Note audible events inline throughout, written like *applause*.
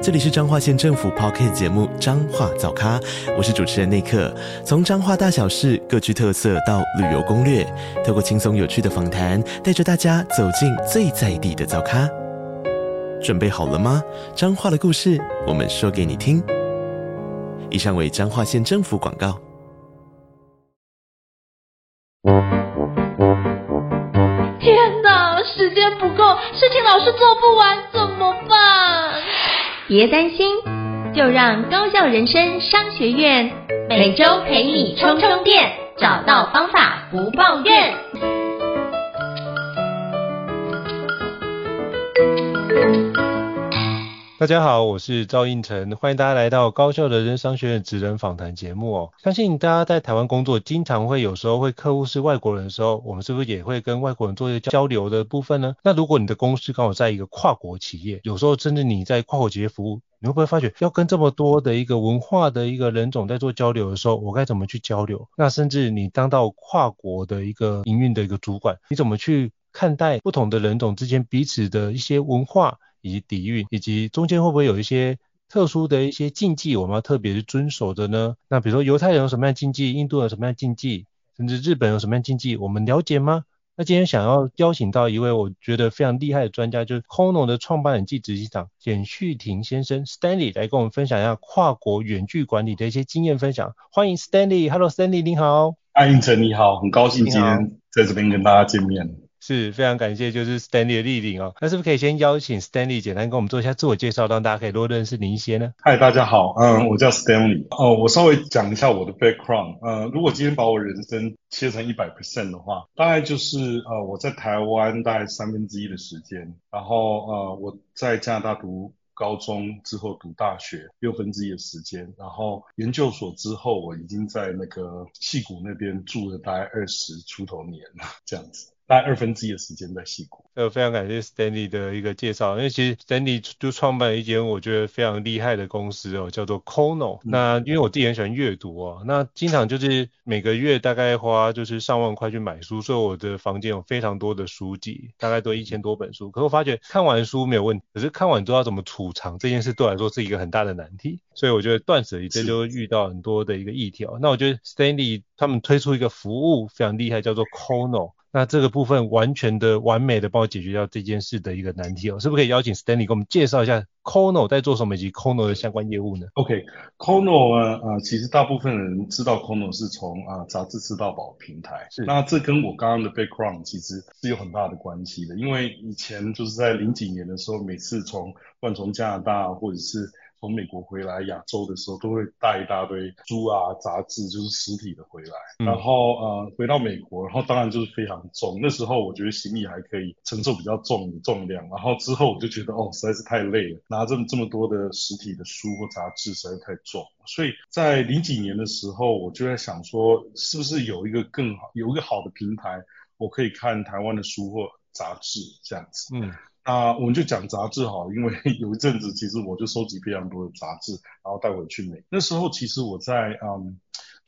这里是彰化县政府 Podcast 节目《彰化早咖》，我是主持人内克。从彰化大小事各具特色到旅游攻略，透过轻松有趣的访谈，带着大家走进最在地的早咖。准备好了吗？彰化的故事，我们说给你听。以上为彰化县政府广告。天哪，时间不够，事情老是做不完，怎么办？别担心，就让高校人生商学院每周陪你充充电，找到方法不抱怨。大家好，我是赵胤丞，欢迎大家来到高效的人商学院职人访谈节目哦。相信大家在台湾工作，经常会有时候会客户是外国人的时候，我们是不是也会跟外国人做一个交流的部分呢？那如果你的公司刚好在一个跨国企业，有时候甚至你在跨国企业服务，你会不会发觉要跟这么多的一个文化的一个人种在做交流的时候，我该怎么去交流？那甚至你当到跨国的一个营运的一个主管，你怎么去看待不同的人种之间彼此的一些文化？以及底蕴，以及中间会不会有一些特殊的一些禁忌，我们要特别去遵守的呢？那比如说犹太人有什么样的禁忌，印度有什么样的禁忌，甚至日本有什么样的禁忌，我们了解吗？那今天想要邀请到一位我觉得非常厉害的专家，就是 Kono 的创办人暨执行长简旭庭先生 Stanley 来跟我们分享一下跨国远距管理的一些经验分享。欢迎 Stanley，Hello Stanley，你好。艾胤丞你好，很高兴今天在这边跟大家见面。是非常感谢，就是 Stanley 的莅临哦。那是不是可以先邀请 Stanley 简单跟我们做一下自我介绍，让大家可以多认识您一些呢？嗨，大家好，嗯，我叫 Stanley。哦，我稍微讲一下我的 background。呃，如果今天把我人生切成一百 percent 的话，大概就是呃我在台湾大概三分之一的时间，然后呃我在加拿大读高中之后读大学六分之一的时间，然后研究所之后我已经在那个矽谷那边住了大概二十出头年了，这样子。大概二分之一的时间在矽谷。呃，非常感谢 Stanley 的一个介绍，因为其实 Stanley 就创办了一间我觉得非常厉害的公司哦，叫做 Kono。那因为我自己很喜欢阅读哦，那经常就是每个月大概花就是上万块去买书，所以我的房间有非常多的书籍，大概都一千多本书。可是我发觉看完书没有问题，可是看完都要怎么储藏这件事对我来说是一个很大的难题，所以我觉得断舍离这就会遇到很多的一个议题哦。那我觉得 Stanley 他们推出一个服务非常厉害，叫做 Kono。那这个部分完全的完美的帮我解决掉这件事的一个难题哦，是不是可以邀请 Stanley 给我们介绍一下 Kono 在做什么以及 Kono 的相关业务呢？OK，Kono 呢，呃，其实大部分人知道 Kono 是从啊、呃、杂志吃到饱平台，是。那这跟我刚刚的 background 其实是有很大的关系的，因为以前就是在零几年的时候，每次从，不管从加拿大或者是从美国回来亚洲的时候，都会带一大堆书啊、杂志，就是实体的回来。嗯、然后呃，回到美国，然后当然就是非常重。那时候我觉得行李还可以承受比较重的重量。然后之后我就觉得哦，实在是太累了，拿这么这么多的实体的书或杂志实在是太重。所以在零几年的时候，我就在想说，是不是有一个更好、有一个好的平台，我可以看台湾的书或杂志这样子。嗯。啊我们就讲杂志好，因为 *laughs* 有一阵子其实我就收集非常多的杂志，然后带回去美。那时候其实我在嗯，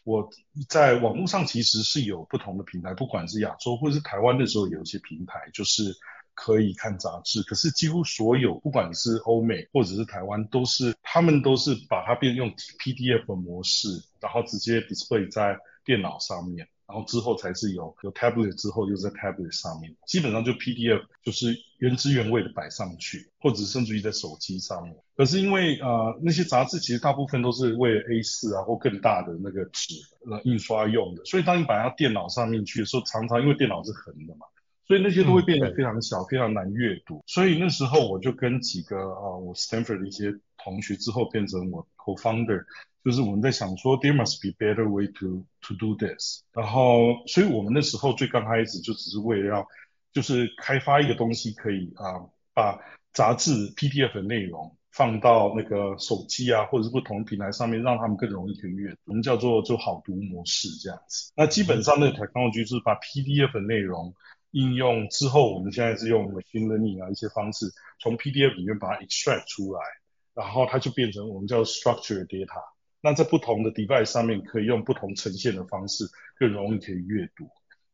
我在网络上其实是有不同的平台，不管是亚洲或者是台湾的时候，有一些平台就是可以看杂志。可是几乎所有，不管是欧美或者是台湾，都是他们都是把它变用 PDF 的模式，然后直接 display 在电脑上面。然后之后才是有有 tablet 之后又在 tablet 上面，基本上就 PDF 就是原汁原味的摆上去，或者甚至于在手机上面。可是因为呃那些杂志其实大部分都是为了 A4 啊或更大的那个纸呃印刷用的，所以当你摆到电脑上面去的时候，常常因为电脑是横的嘛，所以那些都会变得非常小，嗯、非常难阅读。所以那时候我就跟几个啊、呃、我 Stanford 的一些同学之后变成我 co-founder。就是我们在想说，there must be better way to to do this。然后，所以我们那时候最刚开始就只是为了要，就是开发一个东西，可以啊，把杂志 PDF 的内容放到那个手机啊，或者是不同平台上面，让他们更容易去阅读。我们叫做就好读模式这样子。那基本上那个 technology 就是把 PDF 的内容应用之后，我们现在是用 machine learning 啊一些方式，从 PDF 里面把它 extract 出来，然后它就变成我们叫 structured data。那在不同的 device 上面，可以用不同呈现的方式，更容易可以阅读。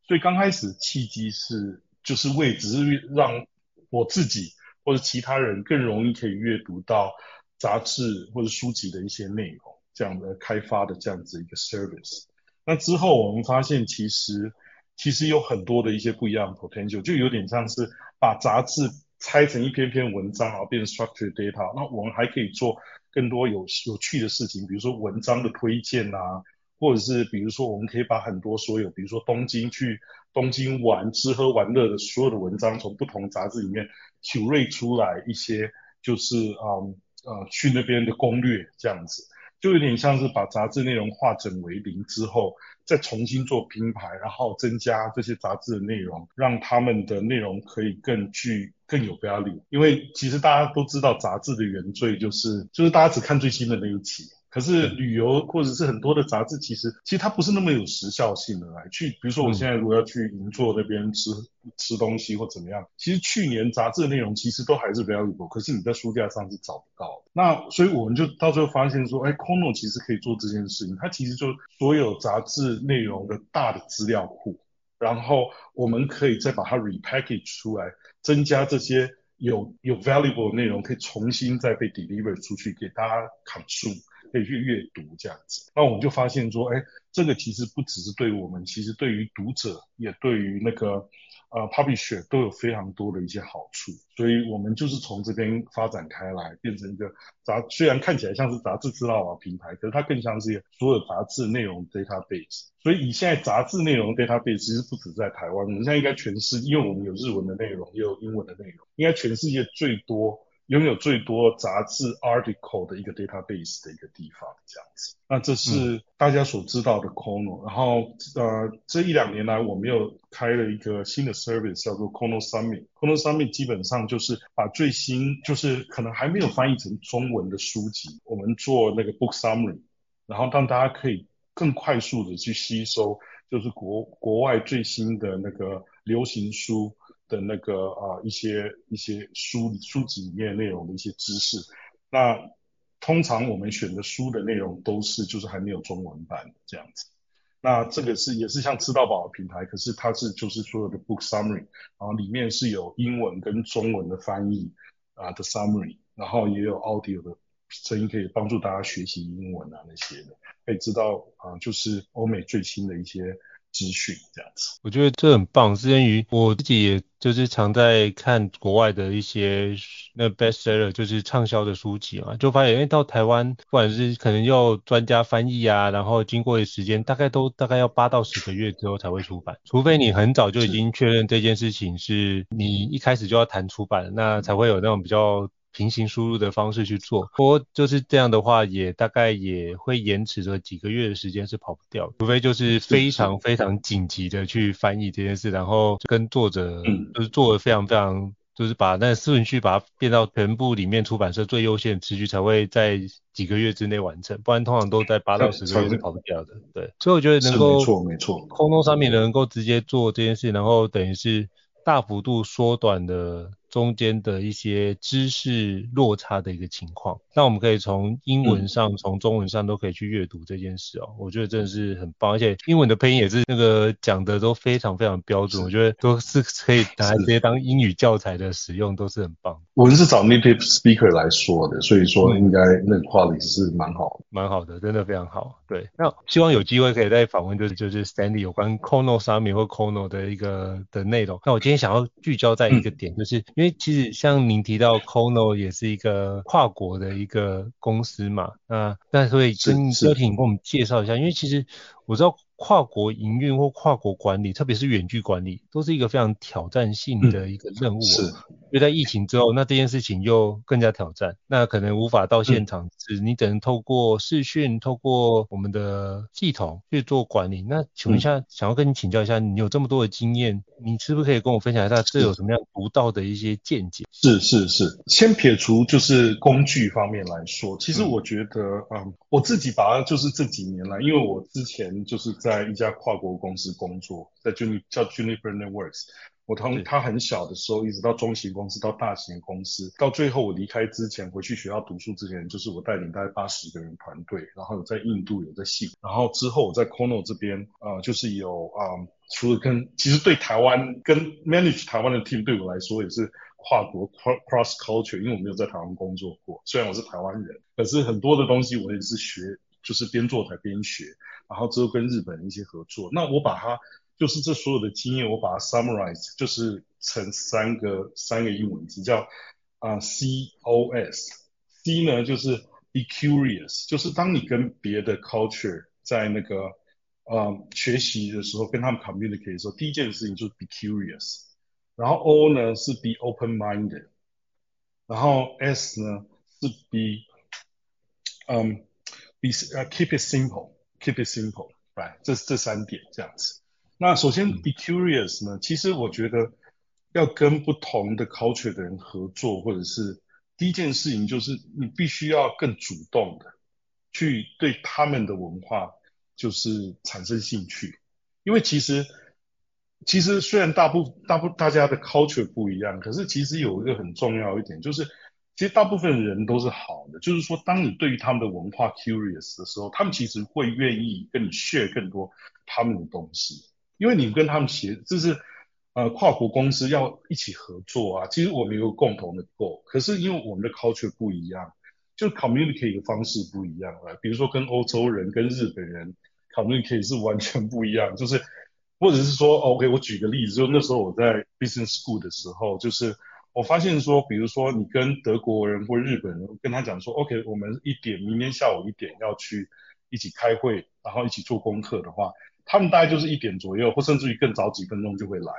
所以刚开始契机是，就是为只是让我自己或者其他人更容易可以阅读到杂志或者书籍的一些内容，这样的开发的这样子一个 service。那之后我们发现，其实其实有很多的一些不一样的 potential，就有点像是把杂志拆成一篇篇文章，然后变成 structured data。那我们还可以做。更多有有趣的事情，比如说文章的推荐啊，或者是比如说我们可以把很多所有，比如说东京去东京玩、吃喝玩乐的所有的文章，从不同杂志里面 curate 出来一些，就是嗯呃去那边的攻略这样子，就有点像是把杂志内容化整为零之后，再重新做拼排，然后增加这些杂志的内容，让他们的内容可以更具。更有 value，因为其实大家都知道杂志的原罪就是就是大家只看最新的那一期，可是旅游或者是很多的杂志其实其实它不是那么有时效性的来去，比如说我现在如果要去银座那边吃吃东西或怎么样，其实去年杂志的内容其实都还是 valuable，可是你在书架上是找不到的。那所以我们就到最后发现说，哎，Kono 其实可以做这件事情，它其实就所有杂志内容的大的资料库。然后我们可以再把它 repackage 出来，增加这些有有 valuable 的内容，可以重新再被 deliver 出去给大家 consume，可以去阅读这样子。那我们就发现说，哎，这个其实不只是对我们，其实对于读者，也对于那个。呃，publisher 都有非常多的一些好处，所以我们就是从这边发展开来，变成一个杂，虽然看起来像是杂志资料啊平台，可是它更像是所有杂志内容 database。所以以现在杂志内容 database 其实不止在台湾，我们现在应该全世界，因为我们有日文的内容，也有英文的内容，应该全世界最多。拥有最多杂志 article 的一个 database 的一个地方，这样子。那这是大家所知道的 Kono。然后呃，这一两年来，我们又开了一个新的 service，叫做 Kono Summit。Kono Summit 基本上就是把最新，就是可能还没有翻译成中文的书籍，我们做那个 book summary，然后让大家可以更快速的去吸收，就是国国外最新的那个流行书。的那个啊、一些一些书书籍里面内容的一些知识，那通常我们选的书的内容都是就是还没有中文版这样子，那这个是也是像吃到饱的平台，可是它是就是所有的 book summary，然后里面是有英文跟中文的翻译啊的 summary，然后也有 audio 的声音可以帮助大家学习英文啊那些的，可以知道啊就是欧美最新的一些。资讯这样子，我觉得这很棒。之前于我自己也就是常在看国外的一些那 bestseller，就是畅销的书籍嘛，就发现，哎，到台湾不管是可能要专家翻译啊，然后经过的时间，大概都大概要八到十个月之后才会出版，除非你很早就已经确认这件事情是你一开始就要谈出版，那才会有那种比较。平行输入的方式去做，不过就是这样的话，也大概也会延迟着几个月的时间是跑不掉，除非就是非常非常紧急的去翻译这件事，然后跟作者就是做的非常非常，就是把那顺序把它变到全部里面出版社最优先的次序，才会在几个月之内完成，不然通常都在八到十个月是跑不掉的。对，所以我觉得能够没错没错空中商品能够直接做这件事，然后等于是大幅度缩短的。中间的一些知识落差的一个情况，那我们可以从英文上、从、嗯、中文上都可以去阅读这件事哦。我觉得真的是很棒，而且英文的配音也是那个讲的都非常非常标准，我觉得都是可以拿来直接当英语教材的使用，都是很棒。我们是找 native speaker 来说的，所以说应该那个 quality 是蛮好的，蛮好的，真的非常好。对，那希望有机会可以再访问，就是就是 Stanley 有关 Kono Summit 或 Kono 的一个的内容。那我今天想要聚焦在一个点，就是、嗯、因为其实像您提到 Kono 也是一个跨国的一个公司嘛，那那所以跟邀请你跟我们介绍一下，因为其实我知道。跨国营运或跨国管理，特别是远距管理，都是一个非常挑战性的一个任务。是，因为在疫情之后，那这件事情又更加挑战。那可能无法到现场，是你只能透过视讯，透过我们的系统去做管理。那请问一下，想要跟你请教一下，你有这么多的经验，你是不是可以跟我分享一下，这有什么样独到的一些见解？是是是，先撇除就是工具方面来说，其实我觉得，嗯，嗯，我自己把它就是这几年来，因为我之前就是在。在一家跨国公司工作，在 Juni 叫 Juniper Networks，我从他很小的时候，一直到中型公司，到大型公司，到最后我离开之前，回去学校读书之前，就是我带领大概八十个人团队，然后有在印度，有在西，然后之后我在 Kono 这边，呃，就是有啊、呃，除了跟其实对台湾跟 manage 台湾的 team 对我来说也是跨国 cross culture，因为我没有在台湾工作过，虽然我是台湾人，可是很多的东西我也是学，就是边做台边学，然后之后跟日本的一些合作，那我把它。就是这所有的经验，我把它 summarize，就是成三个三个英文字，叫啊、C O S。C 呢就是 be curious，就是当你跟别的 culture 在那个呃、学习的时候，跟他们 communicate 的时候，第一件事情就是 be curious。然后 O 呢是 be open-minded，然后 S 呢是 be 嗯、be、uh, keep it simple，keep it simple，right？这这三点这样子。那首先，be curious 呢？其实我觉得要跟不同的 culture 的人合作，或者是第一件事情就是你必须要更主动的去对他们的文化就是产生兴趣，因为其实其实虽然大部大部大家的 culture 不一样，可是其实有一个很重要一点就是，其实大部分人都是好的，就是说当你对于他们的文化 curious 的时候，他们其实会愿意跟你 share 更多他们的东西。因为你跟他们协，就是呃跨国公司要一起合作啊。其实我们有共同的 goal，可是因为我们的 culture 不一样，就 communicate 的方式不一样啊。比如说跟欧洲人、跟日本人 communicate 是完全不一样。就是或者是说，OK，我举个例子，就那时候我在 business school 的时候，就是我发现说，比如说你跟德国人或日本人跟他讲说，OK，我们一点明天下午一点要去一起开会，然后一起做功课的话。他们大概就是一点左右，或甚至于更早几分钟就会来，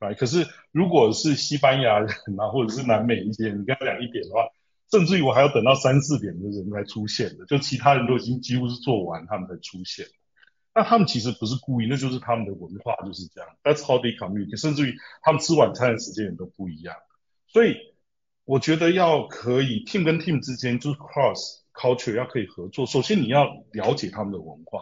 来。可是如果是西班牙人啊，或者是南美一些，你跟他讲一点的话，甚至于我还要等到三四点的人才出现的，就其他人都已经几乎是做完，他们才出现。那他们其实不是故意，那就是他们的文化就是这样。That's how they communicate。甚至于他们吃晚餐的时间也都不一样。所以我觉得要可以 team 跟 team 之间就是 cross culture 要可以合作，首先你要了解他们的文化。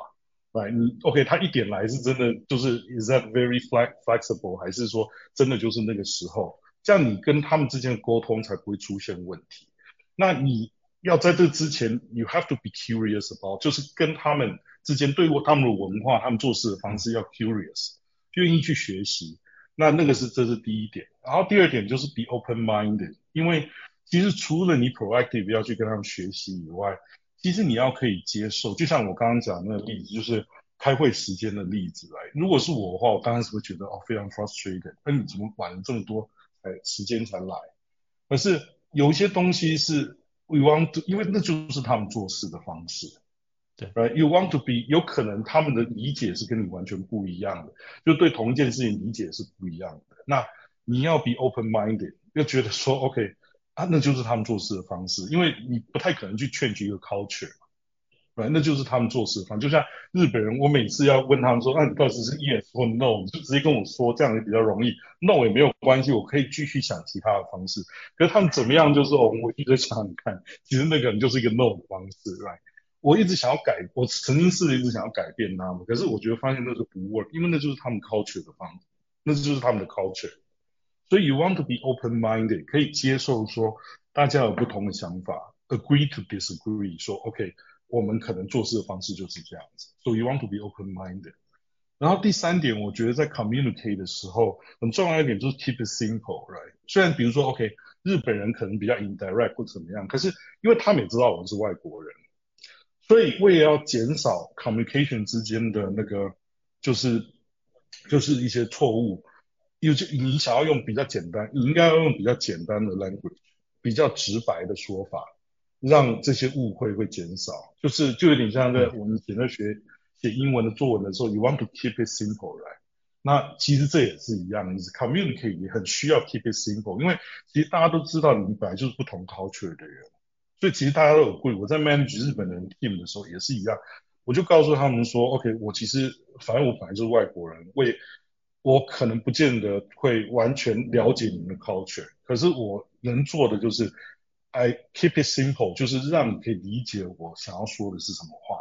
来，你 OK？他一点来是真的，就是 Is that very flexible？还是说真的就是那个时候？这样你跟他们之间的沟通才不会出现问题。那你要在这之前，You have to be curious about，就是跟他们之间对他们的文化、他们做事的方式要 curious，愿意去学习。那那个是这是第一点。然后第二点就是 be open-minded，因为其实除了你 proactive 要去跟他们学习以外，其实你要可以接受，就像我刚刚讲的那个例子，就是开会时间的例子来。如果是我的话，我当然是会觉得哦非常 frustrated，那你怎么晚了这么多才时间才来？可是有一些东西是 we want to，因为那就是他们做事的方式。对，right，you want to be，有可能他们的理解是跟你完全不一样的，就对同一件事情理解是不一样的。那你要 be open-minded，要觉得说 OK。啊，那就是他们做事的方式，因为你不太可能去 change 一个 culture 嘛，对，那就是他们做事的方式。就像日本人，我每次要问他们说，那你到底是 yes 或 no，你就直接跟我说，这样也比较容易。no 也没有关系，我可以继续想其他的方式。可是他们怎么样，就是哦，我一直想想看，其实那个人就是一个 no 的方式来我一直想要改，我曾经试着一直想要改变他们，可是我觉得发现那是不 work，因为那就是他们 culture 的方式，那就是他们的 culture。所以 you want to be open-minded，可以接受说大家有不同的想法，agree to disagree，说 OK，我们可能做事的方式就是这样子。所以 you want to be open-minded。然后第三点，我觉得在 communicate 的时候很重要一点就是 keep it simple，right？虽然比如说 OK，日本人可能比较 indirect 或怎么样，可是因为他们也知道我们是外国人，所以为了要减少 communication 之间的那个就是就是一些错误。有就你想要用比较简单，你应该要用比较简单的 language，比较直白的说法，让这些误会会减少。就是就有点像在我们以前在学写英文的作文的时候，you want to keep it simple，right？那其实这也是一样，你是 communicate 也很需要 keep it simple，因为其实大家都知道你们本来就是不同 culture 的人，所以其实大家都有贵。我在 manage 日本人 team 的时候也是一样，我就告诉他们说，OK，我其实反正我本来就是外国人，为我可能不见得会完全了解你们的 culture，可是我能做的就是 I keep it simple，就是让你可以理解我想要说的是什么话，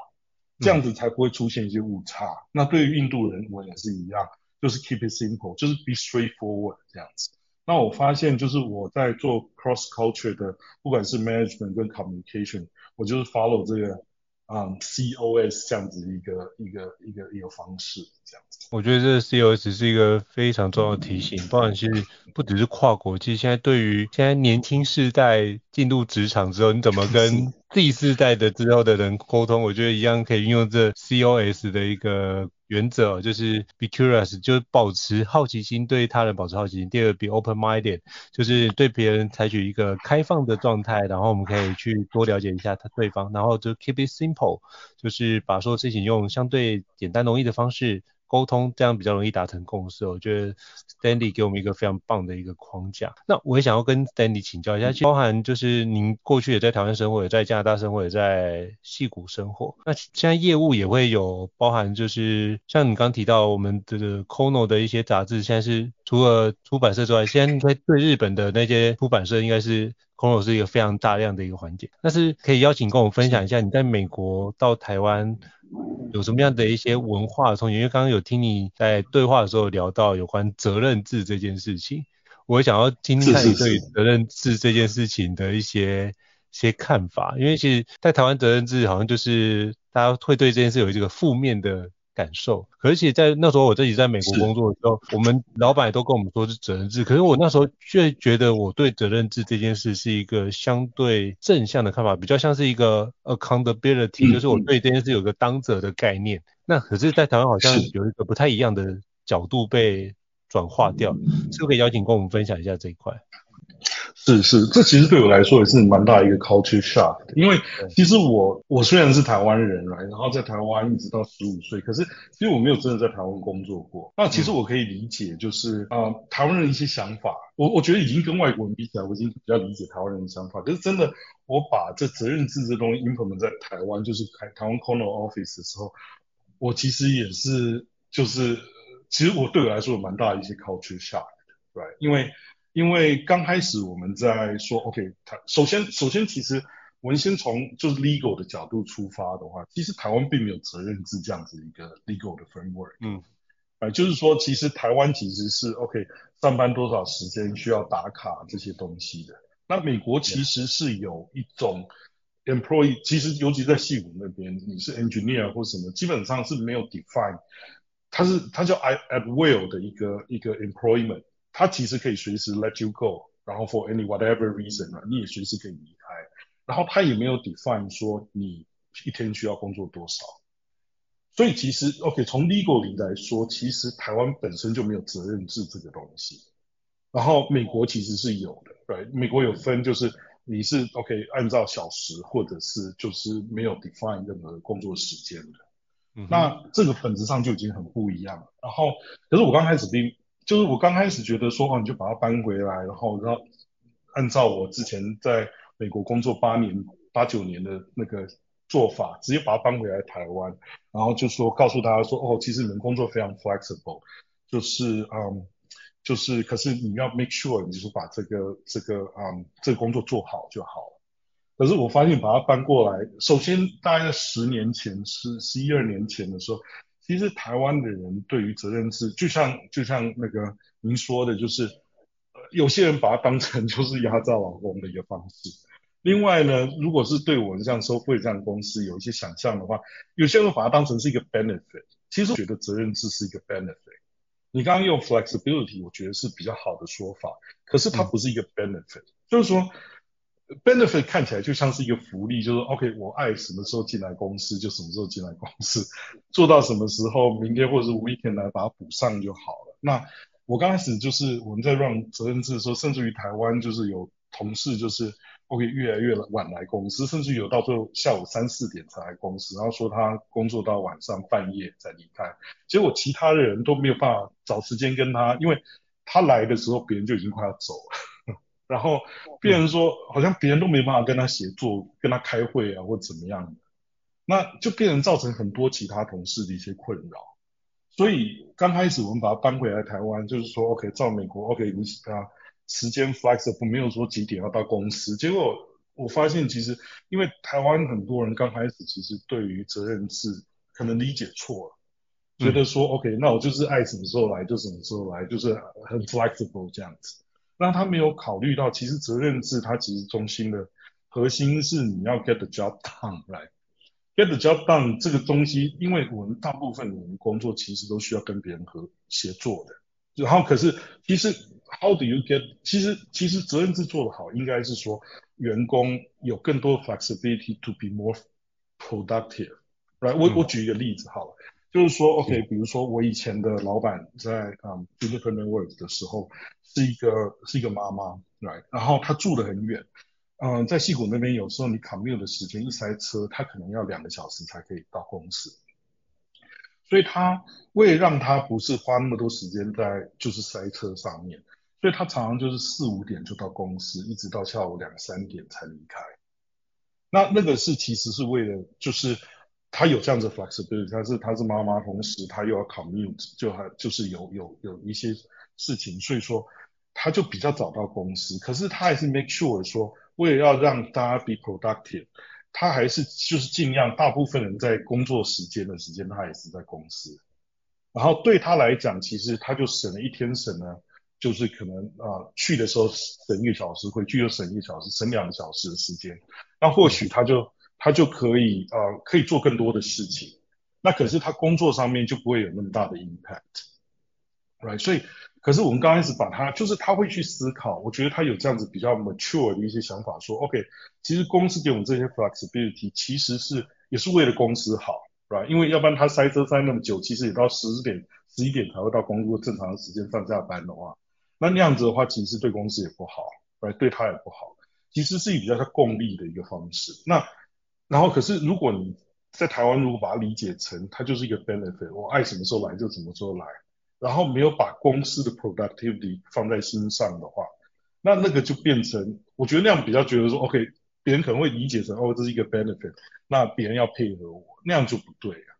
这样子才不会出现一些误差。那对于印度人，我也是一样，就是 keep it simple，就是 be straightforward 这样子。那我发现就是我在做 cross culture 的，不管是 management 跟 communication，我就是 follow 这个。啊、um,，COS 这样子一个一个一个一个方式，这样子。我觉得这个 COS 是一个非常重要的提醒，包含其实不只是跨国，其实现在对于现在年轻世代进入职场之后，你怎么跟 *laughs* Z 世代的之后的人沟通，我觉得一样可以运用这 COS 的一个。原则就是 be curious，就是保持好奇心，对他人保持好奇心。第二 be open-minded，就是对别人采取一个开放的状态，然后我们可以去多了解一下他对方，然后就 keep it simple，就是把所有事情用相对简单容易的方式。沟通这样比较容易达成共识，我觉得 Stanley 给我们一个非常棒的一个框架。那我也想要跟 Stanley 请教一下，包含就是您过去也在台湾生活，也在加拿大生活，也在戏谷生活。那现在业务也会有包含，就是像你刚提到我们这个 Kono 的一些杂志，现在是除了出版社之外，现在对日本的那些出版社，应该是 Kono 是一个非常大量的一个环节。但是可以邀请跟我们分享一下，你在美国到台湾。有什么样的一些文化冲击？因为刚刚有听你在对话的时候聊到有关责任制这件事情，我想要听听看你对责任制这件事情的一些一些看法。因为其实，在台湾责任制好像就是大家会对这件事有这个负面的。感受，而且在那时候我自己在美国工作的时候，我们老板也都跟我们说是责任制，可是我那时候却觉得我对责任制这件事是一个相对正向的看法，比较像是一个 accountability，就是我对这件事有个当责的概念。那可是，在台湾好像有一个不太一样的角度被转化掉，是不是可以邀请跟我们分享一下这一块？是是，这其实对我来说也是蛮大一个 culture shock 的，因为其实我我虽然是台湾人来，然后在台湾一直到十五岁，可是其实我没有真的在台湾工作过。那其实我可以理解，就是啊、呃，台湾人的一些想法，我我觉得已经跟外国人比起来，我已经比较理解台湾人的想法。可是真的，我把这责任制这东西 implement 在台湾，就是台台湾 corner office 的时候，我其实也是就是，其实我对我来说有蛮大的一些 culture shock，对，因为。因为刚开始我们在说，OK，台首先首先其实我们先从就是 legal 的角度出发的话，其实台湾并没有责任制这样子一个 legal 的 framework。嗯，啊，就是说其实台湾其实是 OK，上班多少时间需要打卡这些东西的。那美国其实是有一种 employee，其实尤其在矽谷那边，你是 engineer 或什么，基本上是没有 define，它是它叫 at at will 的一个一个 employment。他其实可以随时 let you go，然后 for any whatever reason 啊，你也随时可以离开。然后他也没有 define 说你一天需要工作多少。所以其实 OK，从 legally 来说，其实台湾本身就没有责任制这个东西。然后美国其实是有的，对，美国有分，就是你是 OK 按照小时，或者是就是没有 define 任何工作时间的。嗯。那这个本质上就已经很不一样了。然后，可是我刚开始并。就是我刚开始觉得说，哦，你就把它搬回来，然后，然后按照我之前在美国工作八年、八九年的那个做法，直接把它搬回来台湾，然后就说告诉大家说，哦，其实你们工作非常 flexible，就是，嗯，就是，可是你要 make sure，你就是把这个这个，嗯，这个工作做好就好了。可是我发现把它搬过来，首先大概在十年前，十十一二年前的时候。其实台湾的人对于责任制，就像就像那个您说的，就是呃，有些人把它当成 *laughs* 就是压榨老公的一个方式。另外呢，如果是对我们像这样的公司有一些想象的话，有些人把它当成是一个 benefit。其实我觉得责任制是一个 benefit。你刚刚用 flexibility，我觉得是比较好的说法，可是它不是一个 benefit，嗯，就是说。Benefit 看起来就像是一个福利，就是 OK，我爱什么时候进来公司就什么时候进来公司，*laughs* 做到什么时候，明天或者是 weekend 来把它补上就好了。那我刚开始就是我们在让责任制的时候，甚至于台湾就是有同事就是 OK 越来越晚来公司，甚至有到最后下午三四点才来公司，然后说他工作到晚上半夜才离开，结果其他的人都没有办法找时间跟他，因为他来的时候别人就已经快要走了。然后变成说，好像别人都没办法跟他协作、跟他开会啊，或怎么样的，那就变成造成很多其他同事的一些困扰。所以刚开始我们把它搬回来台湾，就是说，OK，照美国，OK，你啊时间 flexible，没有说几点要到公司。结果我发现，其实因为台湾很多人刚开始其实对于责任制可能理解错了，觉得说、嗯、OK，那我就是爱什么时候来就什么时候来，就是很 flexible 这样子。那他没有考虑到，其实责任制它其实中心的核心是你要 get the job done，来、get the job done 这个东西，因为我们大部分我们工作其实都需要跟别人合协作的。然后可是其实 how do you get？其实其实责任制做得好，应该是说员工有更多的 flexibility to be more productive。来、right? 我、嗯、我举一个例子好了。就是说，OK，比如说我以前的老板在嗯 independent work 的时候，是一个是一个妈妈，right，然后她住得很远，嗯，在西谷那边有时候你 commute 的时间一塞车，她可能要两个小时才可以到公司，所以她为了让她不是花那么多时间在就是塞车上面，所以她常常就是四五点就到公司，一直到下午两三点才离开。那那个是其实是为了就是。他有这样子 flexibility，但是他是妈妈，同时他又要 commute，就还就是有有有一些事情，所以说他就比较早到公司。可是他还是 make sure 说，为了要让大家 be productive，他还是就是尽量大部分人在工作时间的时间，他也是在公司。然后对他来讲，其实他就省了一天省了，就是可能啊、去的时候省一个小时，回去又省一个小时，省两个小时的时间。那或许他就。他就可以呃可以做更多的事情，那可是他工作上面就不会有那么大的 impact，right？所以，可是我们刚开始把他就是他会去思考，我觉得他有这样子比较 mature 的一些想法，说 OK，其实公司给我们这些 flexibility 其实是也是为了公司好，right？因为要不然他塞车塞那么久，其实也到十点十一点才会到工作正常的时间上下班的话，那那样子的话其实对公司也不好来对他也不好，其实是一个比较像共利的一个方式，那。然后，可是如果你在台湾，如果把它理解成它就是一个 benefit，我爱什么时候来就什么时候来，然后没有把公司的 productivity 放在心上的话，那那个就变成，我觉得那样比较觉得说，OK，别人可能会理解成，哦，这是一个 benefit，那别人要配合我，那样就不对啊。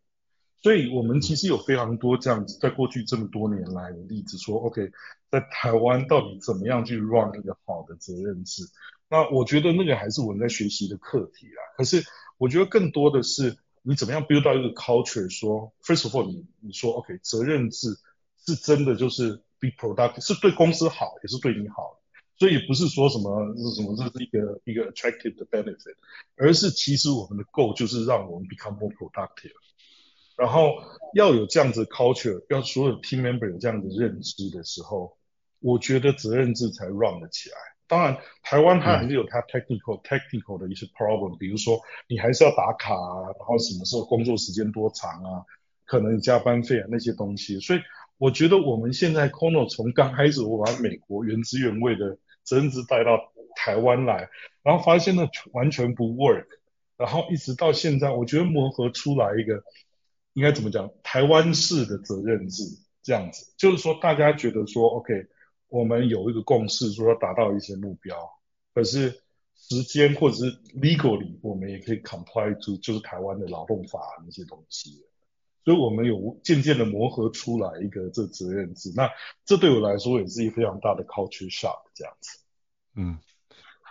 所以我们其实有非常多这样子，在过去这么多年来的例子，说，OK，在台湾到底怎么样去 run 一个好的责任制？那我觉得那个还是我们在学习的课题啦。可是我觉得更多的是你怎么样 build 到一个 culture，说 first of all，你你说 OK，责任制是真的就是 be productive，是对公司好，也是对你好。所以不是说什么是什么这是一个一个 attractive 的 benefit，而是其实我们的 goal 就是让我们 become more productive。然后要有这样子 culture，要所有 team member 有这样子认知的时候，我觉得责任制才 run 得起来。当然，台湾它还是有它 technical、嗯、technical 的一些 problem，比如说你还是要打卡啊，然后什么时候工作时间多长啊，可能加班费啊那些东西。所以我觉得我们现在 Kono 从刚开始我把美国原汁原味的责任制带到台湾来，然后发现呢完全不 work，然后一直到现在，我觉得磨合出来一个应该怎么讲，台湾式的责任制这样子，就是说大家觉得说 OK。我们有一个共识，说要达到一些目标，可是时间或者是 legally，我们也可以 comply to 就是台湾的劳动法那些东西，所以我们有渐渐的磨合出来一个这责任制。那这对我来说也是一个非常大的 culture shock，这样子。嗯，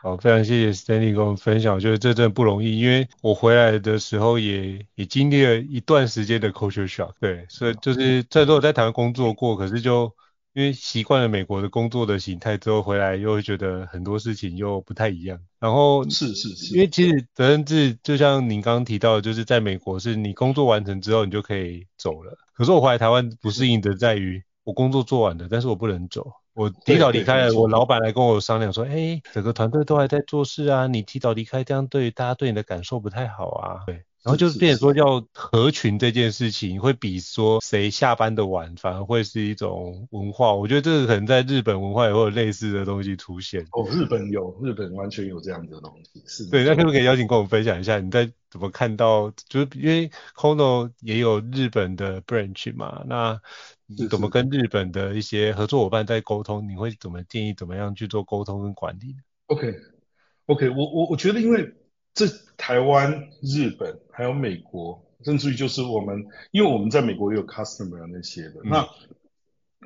好，非常谢谢 Stanley 跟我们分享，我觉得这真的不容易，因为我回来的时候也也经历了一段时间的 culture shock，对，所以就是在都有在台湾工作过，可是就。因为习惯了美国的工作的形态之后回来，又会觉得很多事情又不太一样。然后是是是，因为其实责任制就像您刚刚提到的，就是在美国是你工作完成之后你就可以走了。可是我回来台湾不适应的在于，我工作做完了，但是我不能走。我提早离开了，我老板来跟我商量说，哎，整个团队都还在做事啊，你提早离开，这样对大家对你的感受不太好啊。对。然后就是变成说要合群这件事情，会比说谁下班的晚，反而会是一种文化。我觉得这个可能在日本文化也会有类似的东西出现。哦，日本有，日本完全有这样的东西。是。对，那可不可以邀请跟我们分享一下，你在怎么看到？就是因为 Kono 也有日本的 branch 嘛，那你怎么跟日本的一些合作伙伴在沟通？你会怎么建议怎么样去做沟通跟管理？OK，OK，okay, okay, 我我我觉得因为。这台湾、日本还有美国，甚至于就是我们，因为我们在美国也有 customer 那些的。嗯、那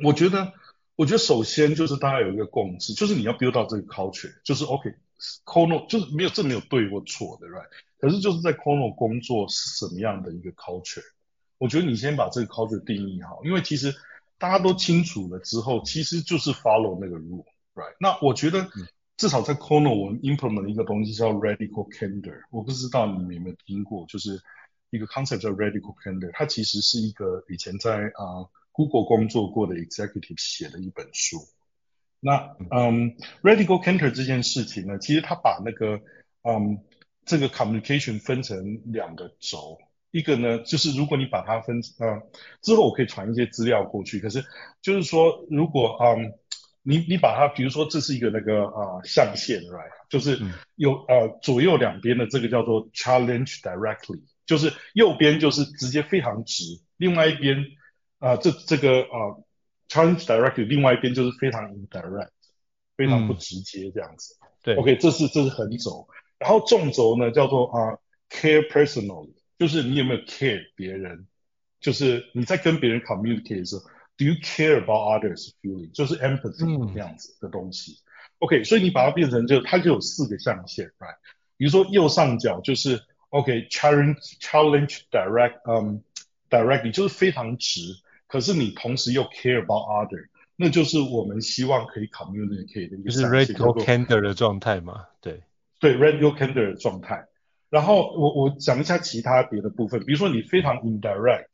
我觉得，我觉得首先就是大家有一个共识，就是你要 build 到这个 culture，就是 OK，Kono 就是没有这没有对或错的，right？可是就是在 Kono 工作是什么样的一个 culture？我觉得你先把这个 culture 定义好，因为其实大家都清楚了之后，其实就是 follow 那个 rule，right？那我觉得至少在 Knoll 我们 implement 一个东西叫 radical candor，我不知道你们有没有听过，就是一个 concept 叫 radical candor，它其实是一个以前在啊、Google 工作过的 executive 写的一本书。那嗯，radical candor 这件事情呢，其实他把那个嗯这个 communication 分成两个轴。一个呢，就是如果你把它分，呃，之后我可以传一些资料过去。可是，就是说，如果，嗯，你你把它，比如说，这是一个那个呃象限，right？就是有呃左右两边的这个叫做 challenge directly，就是右边就是直接非常直，另外一边啊、呃、这这个呃 challenge directly，另外一边就是非常 indirect，非常不直接这样子。嗯、对，OK，这是这是横轴，然后纵轴呢叫做啊、呃、care personally。就是你有没有 care 别人？就是你在跟别人 communicate 的时候 ，do you care about others feeling？就是 empathy 这样子的东西。嗯、OK，所以你把它变成就它就有四个象限，right？比如说右上角就是 OK，challenge challenge direct，嗯、um,，directly 就是非常直，可是你同时又 care about others，那就是我们希望可以 communicate 的一个。就是 radical candor 的状态嘛？对对，radical candor 的状态。然后我我讲一下其他别的部分，比如说你非常 indirect，right？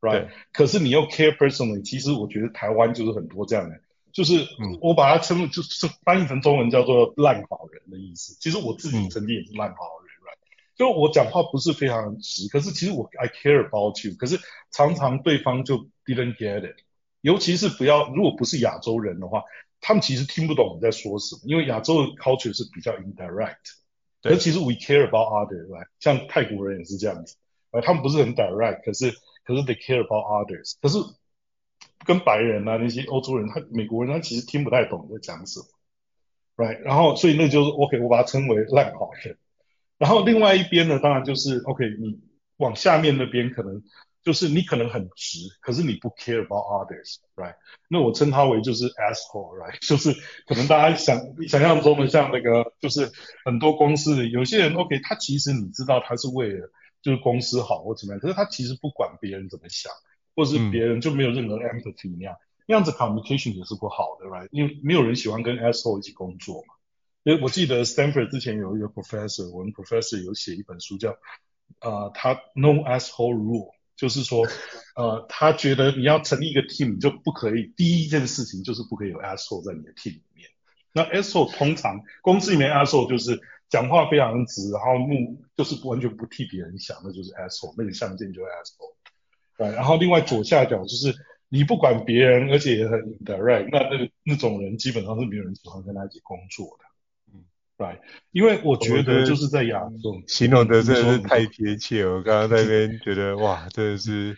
对可是你又 care personally，其实我觉得台湾就是很多这样的，就是我把它称为就是翻译成中文叫做烂好人的意思。其实我自己曾经也是烂好人，right？就我讲话不是非常直，可是其实我 I care about you，可是常常对方就 didn't get it，尤其是不要如果不是亚洲人的话，他们其实听不懂你在说什么，因为亚洲的 culture 是比较 indirect。而其实 we care about others，right？像泰国人也是这样子，呃，他们不是很 direct，可是可是 they care about others。可是跟白人啊那些欧洲人，他美国人他其实听不太懂在讲什么，right？然后所以那就是 OK，我把它称为烂好人。然后另外一边呢，当然就是 OK，你往下面那边可能。就是你可能很直，可是你不 care about others，right？那我称它为就是 asshole，right？*laughs* 就是可能大家想想象中的像那个，就是很多公司有些人 OK，他其实你知道他是为了就是公司好或怎么样，可是他其实不管别人怎么想，或是别人就没有任何 empathy 那样，嗯、那样子 communication 也是不好的，right？因为没有人喜欢跟 asshole 一起工作嘛。因为我记得 Stanford 之前有一个 professor，我们 professor 有写一本书叫呃，他 No Asshole Rule。就是说，呃，他觉得你要成立一个 team 就不可以，第一件事情就是不可以有 asshole 在你的 team 里面。那 asshole 通常公司里面 asshole 就是讲话非常直，然后目就是完全不替别人想，那就是 asshole，那个象限就是 asshole。对，然后另外左下角就是你不管别人，而且也很 indirect，那那个那种人基本上是没有人喜欢跟他一起工作的。对，因为我觉得就是在亚洲，形容的真的是太贴切。我刚刚在那边觉得哇，真的是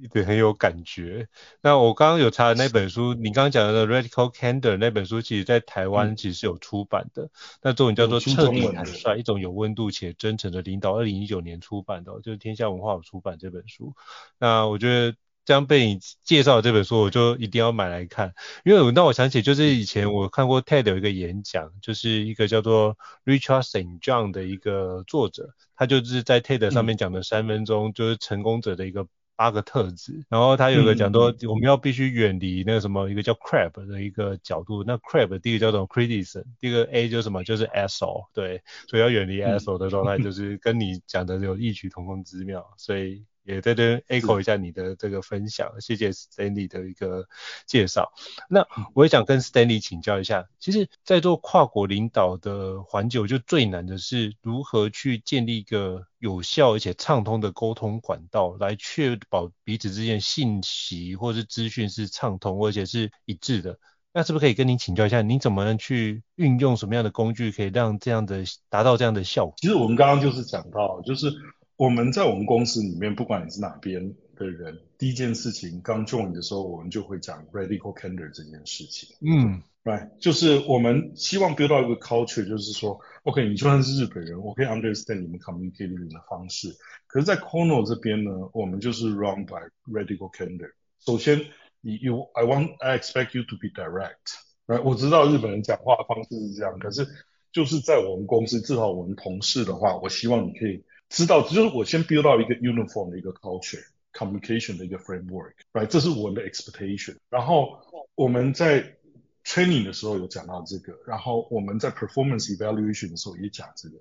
一点很有感觉。那我刚刚有查的那本书，你刚刚讲的 Radical Candor 那本书，其实在台湾其实是有出版的。那作品叫做彻底坦率，一种有温度且真诚的领导，二零一九年出版的，就是天下文化有出版这本书。那我觉得。这样被你介绍的这本书，我就一定要买来看，因为我让我想起，就是以前我看过 TED 有一个演讲，就是一个叫做 Richard St. John 的一个作者，他就是在 TED 上面讲的三分钟，就是成功者的一个八个特质，然后他有个讲说，我们要必须远离那个什么一个叫 crab 的一个角度，那 crab 第一个叫做 criticism，第一个 A 就是什么，就是 asshole，对，所以要远离 asshole 的状态，就是跟你讲的有异曲同工之妙，所以。也在这 echo 一下你的这个分享，是谢谢 Stanley 的一个介绍。那我也想跟 Stanley 请教一下，其实，在做跨国领导的环节，我觉得最难的是如何去建立一个有效而且畅通的沟通管道，来确保彼此之间信息或是资讯是畅通而且是一致的。那是不是可以跟您请教一下，您怎么样去运用什么样的工具，可以让这样的达到这样的效果？其实我们刚刚就是讲到，就是。我们在我们公司里面，不管你是哪边的人，第一件事情刚 join 的时候，我们就会讲 radical candor 这件事情。嗯，right，就是我们希望 build 到一个 culture，就是说，OK，你就算是日本人，我可以 understand 你们 communicating 的方式。可是，在 Knoll 这边呢，我们就是 run by radical candor。首先，你 you，I want，I expect you to be direct，right？我知道日本人讲话的方式是这样，可是就是在我们公司，至少我们同事的话，我希望你可以。知道，就是我先 build 到一个 uniform 的一个 culture， communication 的一个 framework，right？这是我的 expectation。然后我们在 training 的时候有讲到这个，然后我们在 performance evaluation 的时候也讲这个，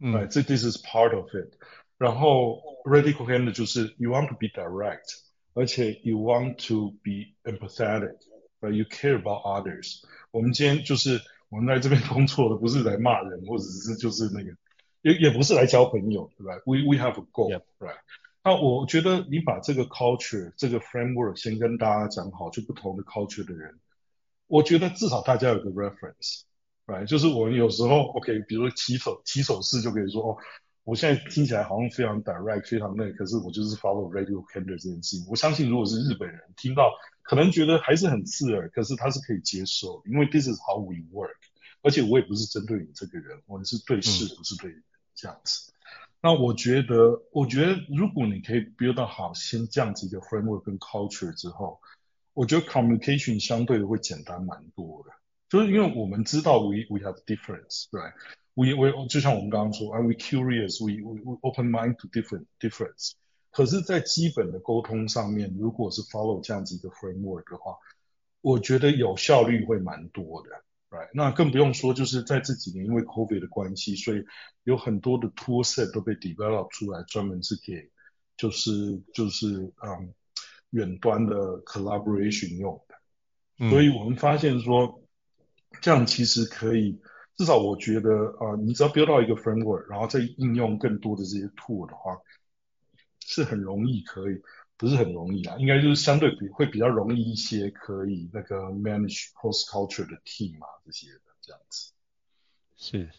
嗯，这 this is part of it。然后 radical candor 就是 you want to be direct，而且 you want to be empathetic，right？You care about others。我们今天就是我们在这边工作的，不是来骂人，或者是就是那个， 也也不是来交朋友，对吧？We we have a goal，right？那我觉得你把这个 culture 这个 framework 先跟大家讲好，就不同的 culture 的人，我觉得至少大家有个 reference，right？就是我们有时候 OK，比如说起手起手式就可以说哦，我现在听起来好像非常 direct，非常那，可是我就是 follow radical candor 这件事情。我相信如果是日本人听到，可能觉得还是很刺耳，可是他是可以接受，因为 this is how we work。而且我也不是针对你这个人，我们是对事，不是对人，这样子。那我觉得，我觉得如果你可以 build 好，先这样子一个 framework 跟 culture 之后，我觉得 communication 相对的会简单蛮多的。就是因为我们知道 we we have difference，right？We we 就像我们刚刚说，are we curious？We we we open mind to different difference。可是，在基本的沟通上面，如果是 follow 这样子一个 framework 的话，我觉得有效率会蛮多的。Right. 那更不用说，就是在这几年因为 COVID 的关系，所以有很多的 tool set 都被 develop 出来，专门是给就是就是嗯远端的 collaboration 用的。嗯。所以我们发现说，这样其实可以，至少我觉得啊、呃，你只要 build 到一个 framework，然后再应用更多的这些 tool 的话，是很容易可以。不是很容易啊，应该就是相对比会比较容易一些，可以那个 manage host culture 的 team 啊这些的这样子。是，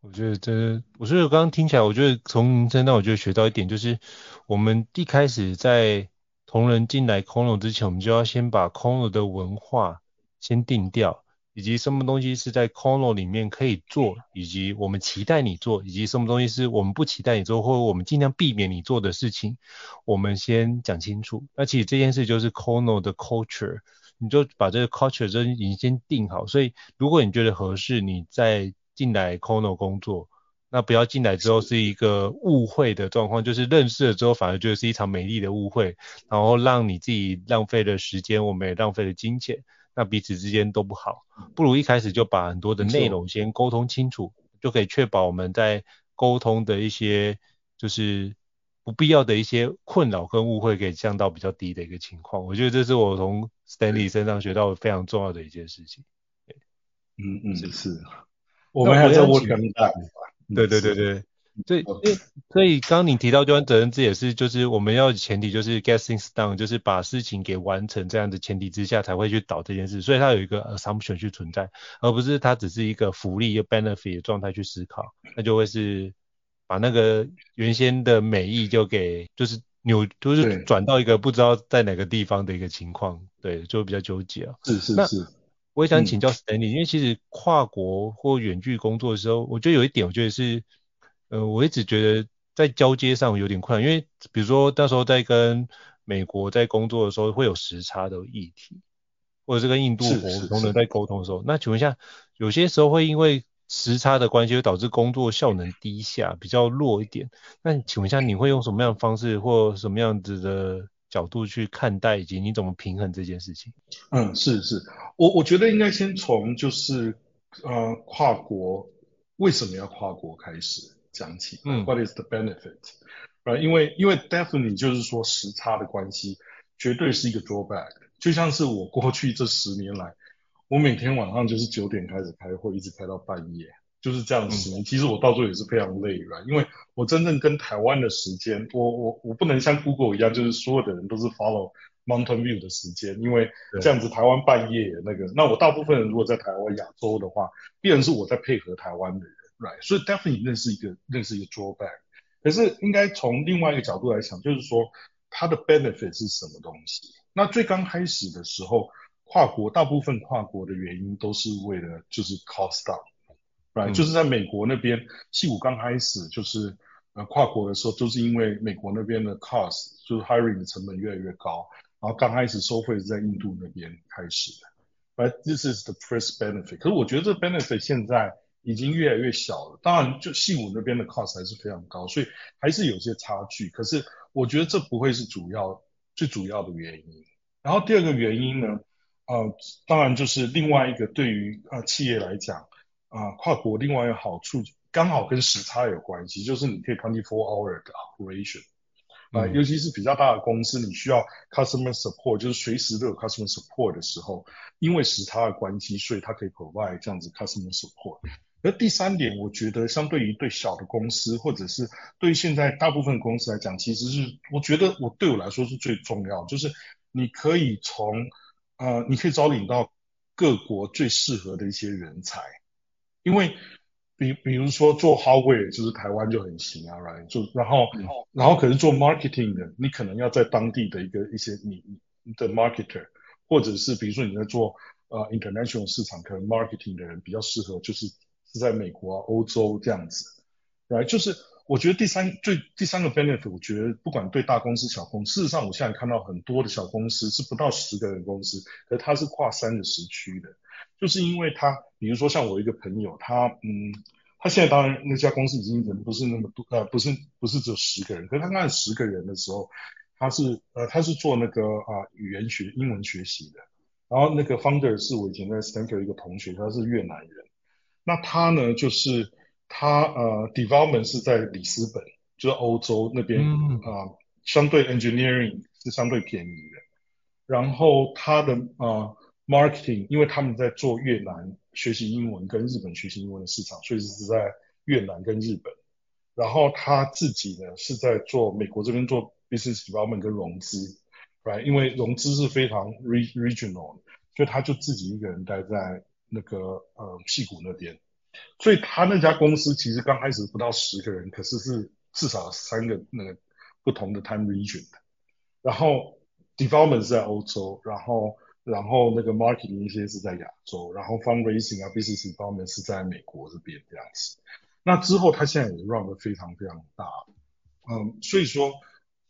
我觉得这，我觉得我刚刚听起来，我觉得从您身上我觉得学到一点，就是我们一开始在同仁进来 Kono 之前，我们就要先把 Kono 的文化先定掉。以及什么东西是在 Kono 里面可以做，以及我们期待你做，以及什么东西是我们不期待你做，或者我们尽量避免你做的事情，我们先讲清楚。那其实这件事就是 Kono 的 culture，你就把这个 culture 就已经先定好。所以如果你觉得合适，你再进来 Kono 工作，那不要进来之后是一个误会的状况，就是认识了之后反而觉得是一场美丽的误会，然后让你自己浪费了时间，我们也浪费了金钱。那彼此之间都不好，不如一开始就把很多的内容先沟通清楚，就可以确保我们在沟通的一些就是不必要的一些困扰跟误会，可以降到比较低的一个情况。我觉得这是我从 Stanley 身上学到非常重要的一件事情。嗯嗯，是。我们还在 work on that。对对对对。所以，所以刚刚你提到就责任制也是，就是我们要前提就是 get things done，就是把事情给完成这样的前提之下才会去导这件事，所以它有一个 assumption 去存在，而不是它只是一个福利一个 benefit 的状态去思考，那就会是把那个原先的美意就给就是扭，就是转到一个不知道在哪个地方的一个情况，对，就会比较纠结啊。是是是。那我也想请教 Stanley，、嗯、因为其实跨国或远距工作的时候，我觉得有一点，我觉得是。呃，我一直觉得在交接上有点困难，因为比如说到时候在跟美国在工作的时候会有时差的议题，或者是跟印度伙同仁在沟通的时候，那请问一下，有些时候会因为时差的关系会导致工作效能低下，比较弱一点。那请问一下，你会用什么样的方式或什么样子的角度去看待，以及你怎么平衡这件事情？嗯，是是，我我觉得应该先从就是呃跨国为什么要跨国开始。讲起，嗯，What is the benefit？啊，因为因为 definitely 就是说时差的关系，绝对是一个 drawback。就像是我过去这十年来，我每天晚上就是九点开始开会，一直开到半夜，就是这样十年。其实我到最后也是非常累，right？因为我真正跟台湾的时间，我我我不能像 Google 一样，就是所有的人都是 follow Mountain View 的时间，因为这样子台湾半夜那个，那我大部分人如果在台湾亚洲的话，必然是我在配合台湾的人。Right，所以 definitely 认识一个认识一个 drawback，可是应该从另外一个角度来讲，就是说它的 benefit 是什么东西？那最刚开始的时候，跨国大部分跨国的原因都是为了就是 cost down，right，、嗯、就是在美国那边，矽谷刚开始就是呃跨国的时候，就是因为美国那边的 cost 就是 hiring 的成本越来越高，然后刚开始收费是在印度那边开始的，right，this is the first benefit。可是我觉得这个 benefit 现在。已经越来越小了。当然，就矽谷那边的 cost 还是非常高，所以还是有些差距。可是我觉得这不会是主要最主要的原因。然后第二个原因呢，呃，当然就是另外一个对于呃企业来讲，啊、呃，跨国另外一个好处刚好跟时差有关系，就是你可以 twenty four hour 的 operation。啊、呃，尤其是比较大的公司，你需要 customer support，就是随时都有 customer support 的时候，因为时差的关系，所以它可以 provide 这样子 customer support。而第三点，我觉得相对于对小的公司，或者是对于现在大部分公司来讲，其实是我觉得我对我来说是最重要，就是你可以从呃，你可以招领到各国最适合的一些人才，因为。比比如说做 hardware 就是台湾就很行啊，right？就然后、嗯、然后可是做 marketing 的，你可能要在当地的一个一些你你的 marketer，或者是比如说你在做呃 international 市场，可能 marketing 的人比较适合，就是是在美国啊、欧洲这样子。来就是我觉得第三最第三个 benefit，我觉得不管对大公司小公司，事实上我现在看到很多的小公司是不到十个人公司，可是它是跨三个时区的。就是因为他，比如说像我一个朋友，他嗯，他现在当然那家公司已经人不是那么多，呃，不是不是只有十个人，可是他那十个人的时候，他是呃他是做那个啊、语言学英文学习的，然后那个 founder 是我以前在 Stanford 一个同学，他是越南人，那他呢就是他呃 development 是在里斯本，就是欧洲那边啊、嗯呃，相对 engineering 是相对便宜的，然后他的啊。呃 Marketing，因为他们在做越南学习英文跟日本学习英文的市场，所以是在越南跟日本。然后他自己呢是在做美国这边做 business development 跟融资，right？因为融资是非常 regional，所以他就自己一个人待在那个呃屁股那边。所以他那家公司其实刚开始不到十个人，可是是至少三个那个不同的 time region 的。然后 development 是在欧洲，然后。然后那个 marketing 一些是在亚洲，然后 fundraising 啊，business development 是在美国这边这样子。那之后他现在也 run 得非常非常大，嗯，所以说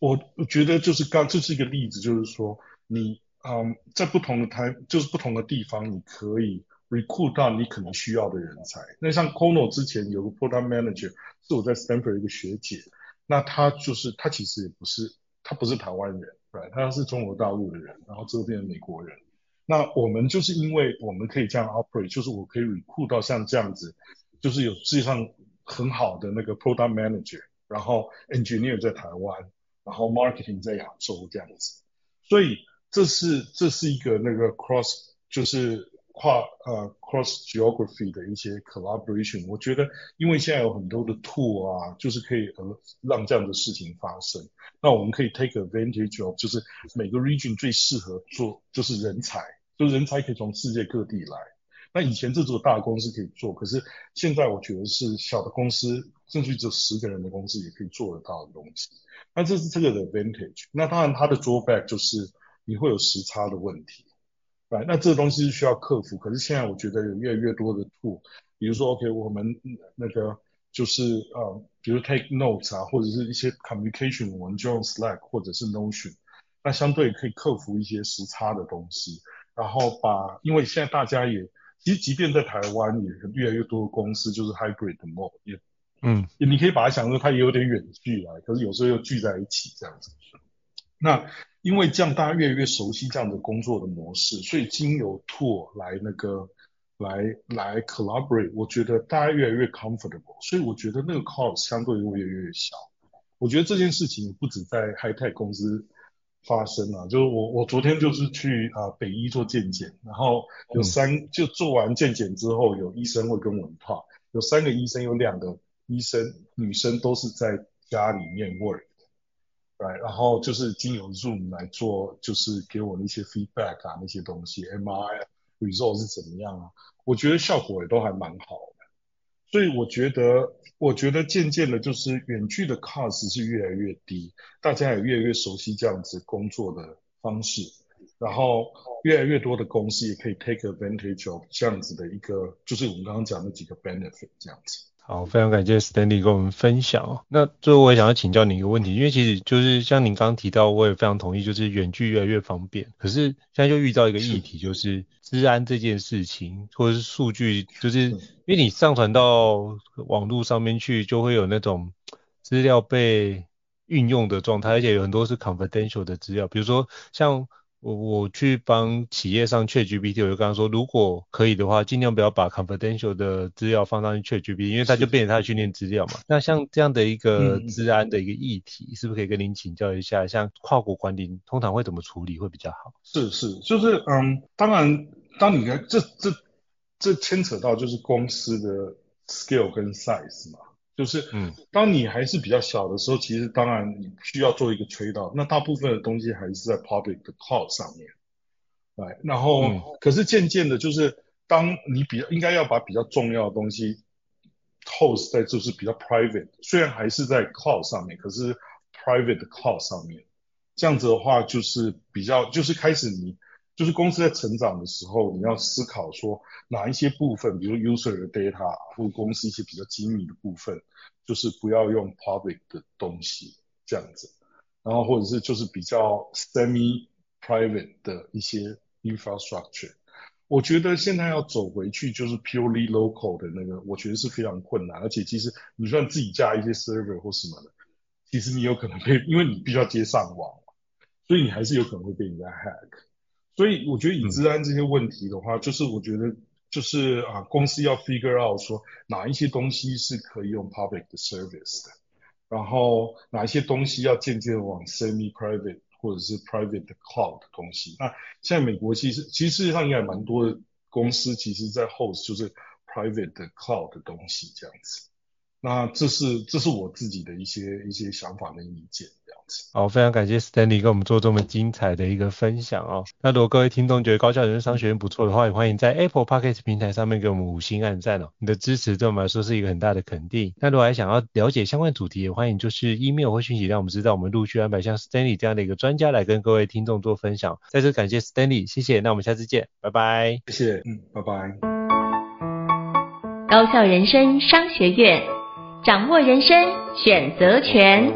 我觉得就是刚这是一个例子，就是说你嗯在不同的台就是不同的地方，你可以 recruit 到你可能需要的人才。那像 Kono 之前有个 product manager 是我在 Stanford 一个学姐，那她就是她其实也不是她不是台湾人对，她是中国大陆的人，然后这边的美国人。那我们就是因为我们可以这样 operate，就是我可以 recruit 到像这样子，就是有世界上很好的那个 product manager，然后 engineer 在台湾，然后 marketing 在亚洲这样子，所以这是这是一个那个 cross 就是跨呃 cross geography 的一些 collaboration。我觉得因为现在有很多的 tool 啊，就是可以呃让这样的事情发生，那我们可以 take advantage of，就是每个 region 最适合做就是人才。就是人才可以从世界各地来，那以前这只有大公司可以做，可是现在我觉得是小的公司，甚至只有十个人的公司也可以做得到的东西。那这是这个的 advantage。那当然它的 drawback 就是你会有时差的问题，对，那这个东西是需要克服。可是现在我觉得有越来越多的 tool，比如说 OK，我们那个就是呃，比如 take notes 啊，或者是一些 communication，我们就用 Slack 或者是 Notion，那相对可以克服一些时差的东西。然后把，因为现在大家也，其实即便在台湾，也越来越多的公司就是 hybrid mode，也，嗯，你可以把它想说它也有点远距来，可是有时候又聚在一起这样子。那因为这样大家越来越熟悉这样的工作的模式，所以经由 tool 来那个来来 collaborate，我觉得大家越来越 comfortable，所以我觉得那个 cost 相对会越来越小。我觉得这件事情不止在 high tech 公司。发生了，就是我我昨天就是去啊、呃、北医做健检，然后有三、嗯、就做完健检之后，有医生会跟我们 talk，有三个医生，有两个医生女生都是在家里面 work，right，然后就是经由 Zoom 来做，就是给我那些 feedback 啊那些东西，MRI result 是怎么样啊？我觉得效果也都还蛮好的，所以我觉得。我觉得渐渐的，就是远距的 cost 是越来越低，大家也越来越熟悉这样子工作的方式，然后越来越多的公司也可以 take advantage of 这样子的一个，就是我们刚刚讲的几个 benefit 这样子。好，非常感谢 Stanley 跟我们分享哦。那最后我也想要请教你一个问题，因为其实就是像您刚刚提到，我也非常同意，就是远距越来越方便。可是现在就遇到一个议题，就是治安这件事情，或者是数据，就是因为你上传到网络上面去，就会有那种资料被运用的状态，而且有很多是 confidential 的资料，比如说像。我我去帮企业上 ChatGPT，我就跟他说，如果可以的话，尽量不要把 confidential 的资料放上去 ChatGPT，因为它就变成它的训练资料嘛。那像这样的一个治安的一个议题，嗯、是不是可以跟您请教一下？像跨国管理通常会怎么处理会比较好？是是，就是嗯，当然，当你看这这这牵扯到就是公司的 scale 跟 size 嘛。就是，嗯，当你还是比较小的时候，其实当然你需要做一个 trade off。那大部分的东西还是在 public 的 cloud 上面，来。然后，嗯、可是渐渐的，就是当你比较应该要把比较重要的东西 host 在就是比较 private，虽然还是在 cloud 上面，可是 private 的 cloud 上面，这样子的话就是比较就是开始你。就是公司在成长的时候，你要思考说哪一些部分，比如 user 的 data 或公司一些比较机密的部分，就是不要用 public 的东西这样子，然后或者是就是比较 semi private 的一些 infrastructure。我觉得现在要走回去就是 purely local 的那个，我觉得是非常困难，而且其实你算自己加一些 server 或什么的，其实你有可能被，因为你必须要接上网，所以你还是有可能会被人家 hack。所以我觉得以资安这些问题的话，嗯、就是我觉得就是啊，公司要 figure out 说哪一些东西是可以用 public 的 service 的，然后哪一些东西要渐渐往 semi private 或者是 private 的 cloud 的东西。那现在美国其实其实事实上应该蛮多的公司，其实在 host 就是 private 的 cloud 的东西这样子。那这是这是我自己的一些一些想法跟意见。好，非常感谢 Stanley 跟我们做这么精彩的一个分享哦。那如果各位听众觉得高效人生商学院不错的话，也欢迎在 Apple Podcast 平台上面给我们五星按赞哦。你的支持对我们来说是一个很大的肯定。那如果还想要了解相关主题，也欢迎就是 email 或讯息让我们知道，我们陆续安排像 Stanley 这样的一个专家来跟各位听众做分享。再次感谢 Stanley，谢谢。那我们下次见，拜拜。谢谢，嗯，拜拜。高效人生商学院，掌握人生选择权。